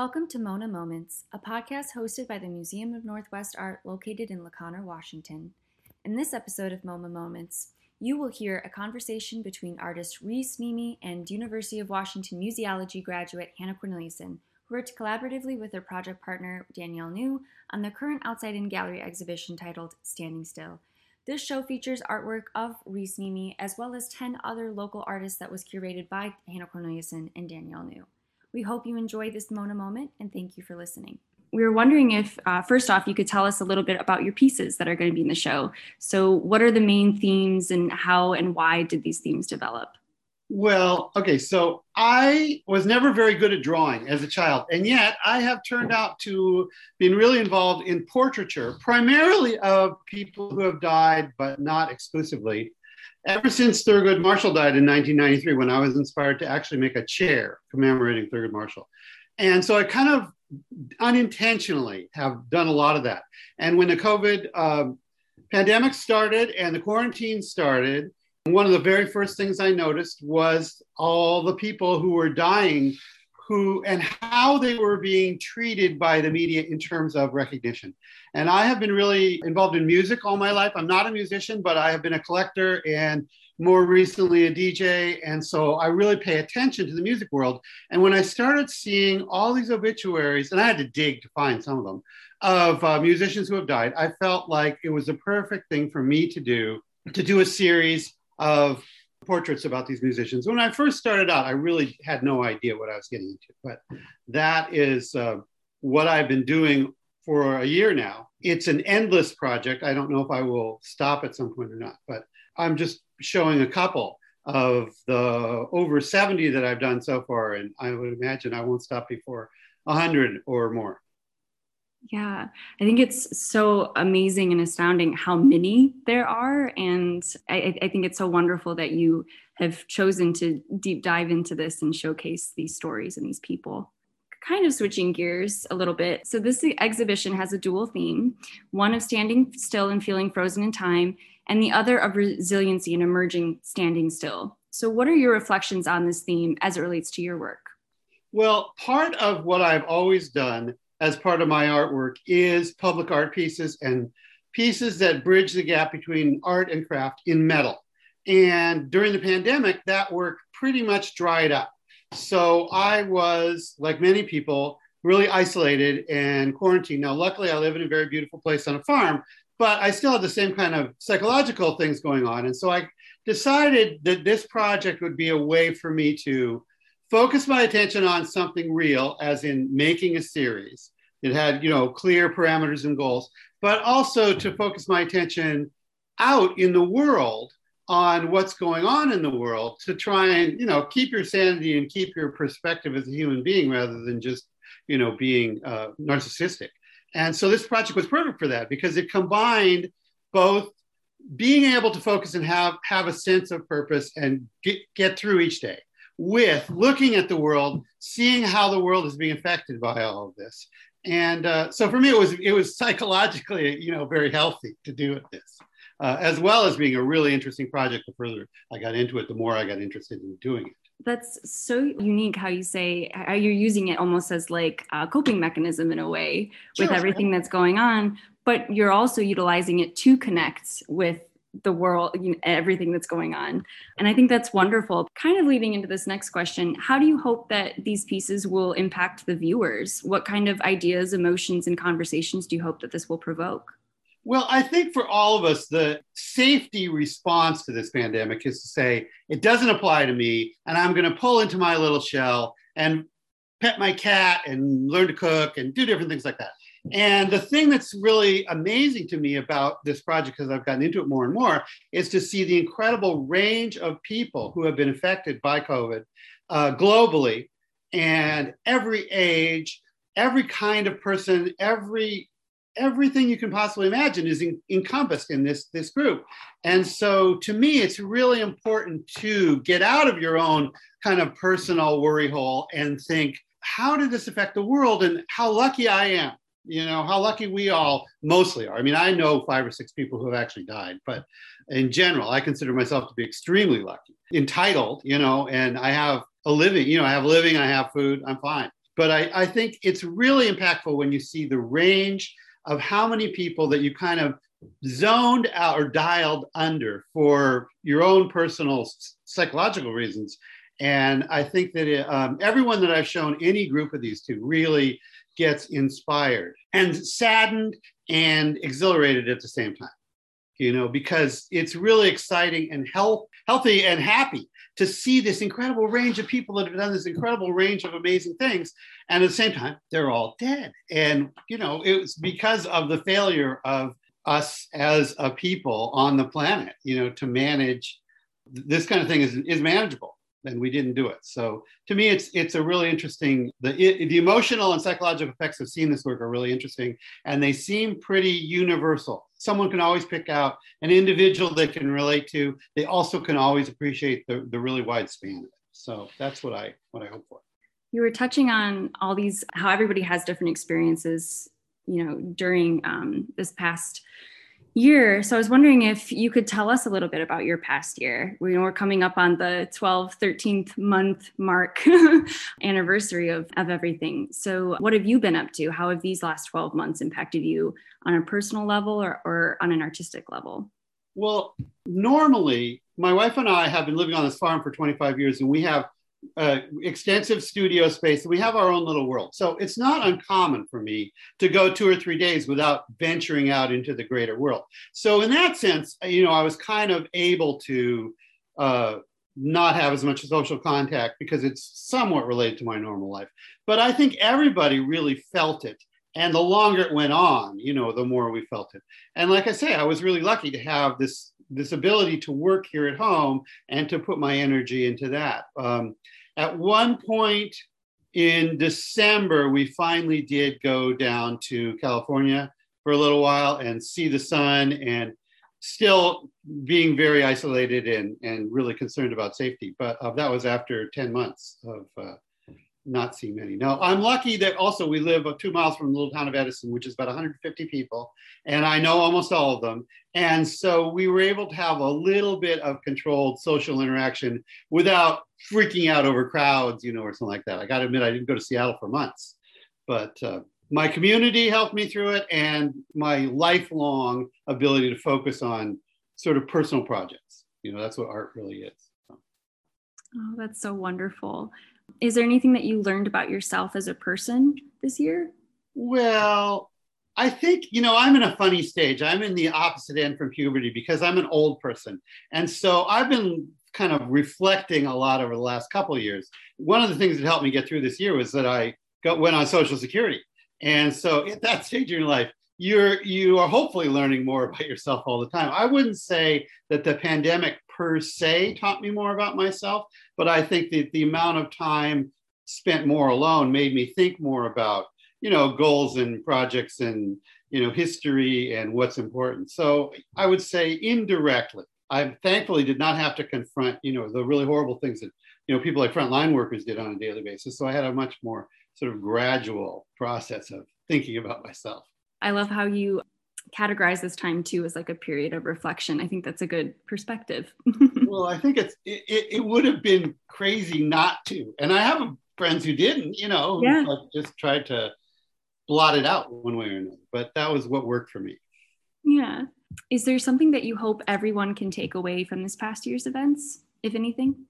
Welcome to Mona Moments, a podcast hosted by the Museum of Northwest Art located in La Conner, Washington. In this episode of Mona Moments, you will hear a conversation between artist Ries Niemi and University of Washington museology graduate Hannah Corneliuson, who worked collaboratively with their project partner Danielle New on the current Outside In Gallery exhibition titled Standing Still. This show features artwork of Ries Niemi as well as 10 other local artists that was curated by Hannah Corneliuson and Danielle New. We hope you enjoy this Mona moment and thank you for listening. We were wondering if, uh, first off, you could tell us a little bit about your pieces that are going to be in the show. So, what are the main themes and how and why did these themes develop? Well, okay, so I was never very good at drawing as a child, and yet I have turned out to being really involved in portraiture, primarily of people who have died, but not exclusively ever since Thurgood Marshall died in 1993, when I was inspired to actually make a chair commemorating Thurgood Marshall. And so I kind of unintentionally have done a lot of that. And when the COVID um, pandemic started and the quarantine started, one of the very first things I noticed was all the people who were dying who and how they were being treated by the media in terms of recognition. And I have been really involved in music all my life. I'm not a musician, but I have been a collector and more recently a DJ. And so I really pay attention to the music world. And when I started seeing all these obituaries, and I had to dig to find some of them, of uh, musicians who have died, I felt like it was a perfect thing for me to do to do a series of portraits about these musicians. When I first started out, I really had no idea what I was getting into, but that is uh, what I've been doing for a year now. It's an endless project. I don't know if I will stop at some point or not, but I'm just showing a couple of the over 70 that I've done so far. And I would imagine I won't stop before 100 or more. Yeah, I think it's so amazing and astounding how many there are. And I, I, think it's so wonderful that you have chosen to deep dive into this and showcase these stories and these people. Kind of switching gears a little bit. So, this exhibition has a dual theme one of standing still and feeling frozen in time, and the other of resiliency and emerging standing still. So, what are your reflections on this theme as it relates to your work? Well, part of what I've always done as part of my artwork is public art pieces and pieces that bridge the gap between art and craft in metal. And during the pandemic, that work pretty much dried up. So I was, like many people, really isolated and quarantined. Now, luckily, I live in a very beautiful place on a farm, but I still had the same kind of psychological things going on. And so I decided that this project would be a way for me to focus my attention on something real, as in making a series. It had, you know, clear parameters and goals, but also to focus my attention out in the world on what's going on in the world to try and, you know, keep your sanity and keep your perspective as a human being rather than just, you know, being uh, narcissistic. And so this project was perfect for that because it combined both being able to focus and have have a sense of purpose and get, get through each day with looking at the world, seeing how the world is being affected by all of this. And uh, so for me, it was it was psychologically, you know, very healthy to do this, uh, as well as being a really interesting project. The further I got into it, the more I got interested in doing it. That's so unique how you say how you're using it almost as like a coping mechanism in a way with sure, everything that's going on, but you're also utilizing it to connect with the world, you know, everything that's going on. And I think that's wonderful. Kind of leading into this next question, how do you hope that these pieces will impact the viewers? What kind of ideas, emotions, and conversations do you hope that this will provoke? Well, I think for all of us, the safety response to this pandemic is to say, it doesn't apply to me, and I'm going to pull into my little shell and pet my cat and learn to cook and do different things like that. And the thing that's really amazing to me about this project, because I've gotten into it more and more, is to see the incredible range of people who have been affected by COVID uh, globally and every age, every kind of person, every everything you can possibly imagine is in, encompassed in this this group. And so to me it's really important to get out of your own kind of personal worry hole and think how did this affect the world and how lucky i am you know how lucky we all mostly are i mean i know five or six people who have actually died but in general i consider myself to be extremely lucky entitled you know and i have a living you know i have living i have food i'm fine but I, I think it's really impactful when you see the range of how many people that you kind of zoned out or dialed under for your own personal psychological reasons. And I think that it, um, everyone that I've shown any group of these two really gets inspired and saddened and exhilarated at the same time you know, because it's really exciting and health, healthy and happy to see this incredible range of people that have done this incredible range of amazing things. And at the same time, they're all dead. And, you know, it was because of the failure of us as a people on the planet, you know, to manage this kind of thing is, is manageable and we didn't do it. So to me, it's it's a really interesting. The the emotional and psychological effects of seeing this work are really interesting, and they seem pretty universal. Someone can always pick out an individual they can relate to. They also can always appreciate the, the really wide span of it. So that's what I what I hope for. You were touching on all these how everybody has different experiences, you know, during um, this past year. So I was wondering if you could tell us a little bit about your past year. We know we're coming up on the 12th, 13th month mark anniversary of, of everything. So what have you been up to? How have these last 12 months impacted you on a personal level or, or on an artistic level? Well, normally my wife and I have been living on this farm for 25 years and we have uh, extensive studio space we have our own little world. So it's not uncommon for me to go two or three days without venturing out into the greater world. So in that sense, you know, I was kind of able to uh, not have as much social contact because it's somewhat related to my normal life. But I think everybody really felt it. And the longer it went on, you know, the more we felt it. And like I say, I was really lucky to have this this ability to work here at home and to put my energy into that. Um, at one point in December, we finally did go down to California for a little while and see the sun and still being very isolated and, and really concerned about safety. But uh, that was after 10 months of uh, not see many. No, I'm lucky that also we live two miles from the little town of Edison, which is about 150 people, and I know almost all of them. And so we were able to have a little bit of controlled social interaction without freaking out over crowds, you know, or something like that. I got to admit, I didn't go to Seattle for months, but uh, my community helped me through it, and my lifelong ability to focus on sort of personal projects. You know, that's what art really is. Oh, that's so wonderful. Is there anything that you learned about yourself as a person this year? Well, I think, you know, I'm in a funny stage. I'm in the opposite end from puberty because I'm an old person. And so I've been kind of reflecting a lot over the last couple of years. One of the things that helped me get through this year was that I got, went on Social Security. And so at that stage in your life, you're you are hopefully learning more about yourself all the time. I wouldn't say that the pandemic per se taught me more about myself, but I think that the amount of time spent more alone made me think more about, you know, goals and projects and, you know, history and what's important. So I would say indirectly, I thankfully did not have to confront, you know, the really horrible things that, you know, people like frontline workers did on a daily basis. So I had a much more sort of gradual process of thinking about myself. I love how you categorize this time too as like a period of reflection. I think that's a good perspective. well, I think it's it, it, would have been crazy not to, and I have friends who didn't, you know, yeah. just tried to blot it out one way or another. But that was what worked for me. Yeah. Is there something that you hope everyone can take away from this past year's events, if anything?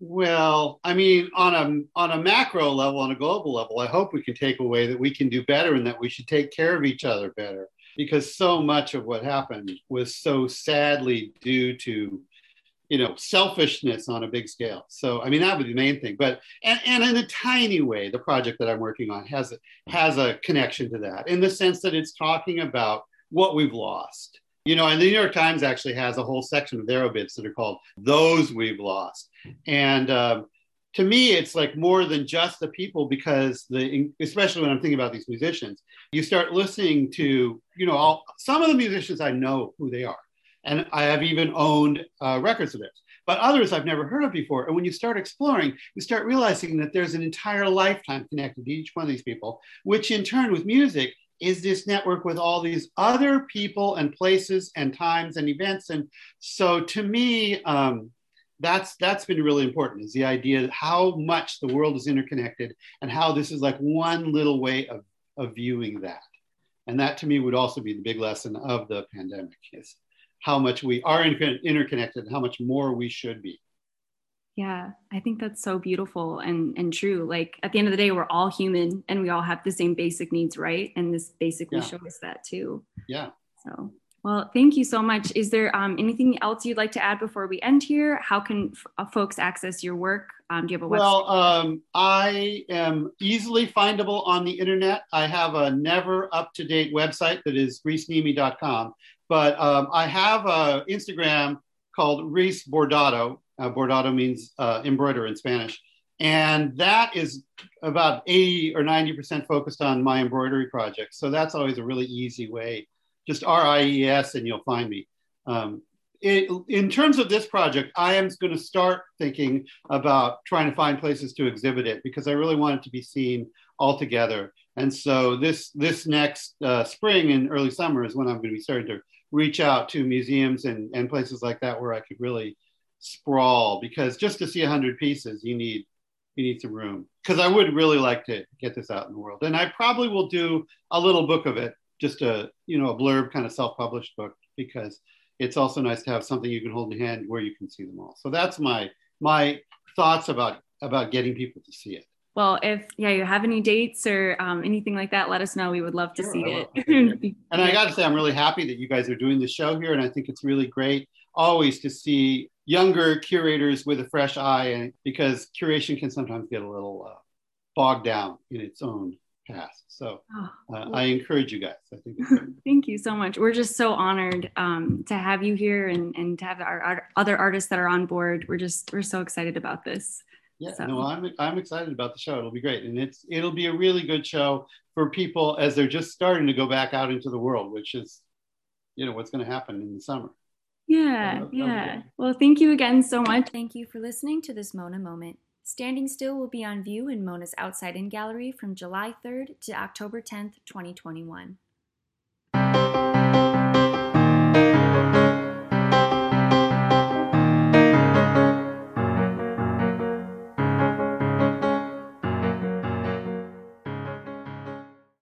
Well, I mean, on a on a macro level, on a global level, I hope we can take away that we can do better and that we should take care of each other better because so much of what happened was so sadly due to you know selfishness on a big scale. So i mean that would be the main thing but and, and in a tiny way the project that i'm working on has has a connection to that in the sense that it's talking about what we've lost. You know and the new york times actually has a whole section of their obits that are called those we've lost. And um, to me, it's like more than just the people because the, especially when I'm thinking about these musicians, you start listening to, you know, all, some of the musicians I know who they are, and I have even owned uh, records of theirs. But others I've never heard of before. And when you start exploring, you start realizing that there's an entire lifetime connected to each one of these people, which in turn, with music, is this network with all these other people and places and times and events. And so to me, um, that's that's been really important is the idea that how much the world is interconnected and how this is like one little way of, of viewing that. And that to me would also be the big lesson of the pandemic is how much we are interconnected and how much more we should be. Yeah i think that's so beautiful and and true. Like at the end of the day we're all human and we all have the same basic needs right? And this basically yeah. shows that too. Yeah. So well, thank you so much. Is there um, anything else you'd like to add before we end here? How can f- uh, folks access your work? Um, do you have a website? Well, um, I am easily findable on the internet. I have a never up to date website that is riesniemi.com, but um, I have an Instagram called Ries Bordado. Uh, bordado means uh, embroider in Spanish. And that is about 80 or 90% focused on my embroidery projects. So that's always a really easy way just RIES and you'll find me. Um, it, in terms of this project, I am going to start thinking about trying to find places to exhibit it because I really want it to be seen all together. And so this this next uh, spring and early summer is when I'm going to be starting to reach out to museums and, and places like that where I could really sprawl because just to see 100 pieces, you need you need some room because I would really like to get this out in the world. And I probably will do a little book of it just a you know a blurb kind of self-published book because it's also nice to have something you can hold in hand where you can see them all. So that's my my thoughts about about getting people to see it. Well, if yeah, you have any dates or um, anything like that, let us know. We would love to sure, see it. and I got to say, I'm really happy that you guys are doing the show here, and I think it's really great always to see younger curators with a fresh eye, and because curation can sometimes get a little uh, bogged down in its own past. So oh, uh, I encourage you guys. I think. Thank you so much. We're just so honored um, to have you here and, and to have our, our, other artists that are on board. We're just we're so excited about this. Yeah, so. no, I'm I'm excited about the show. It'll be great, and it's it'll be a really good show for people as they're just starting to go back out into the world, which is, you know, what's going to happen in the summer. Yeah, yeah. Well, thank you again so much. Thank you for listening to this Mona moment. Standing Still will be on view in Mona's Outside In Gallery from July 3rd to October 10th, 2021.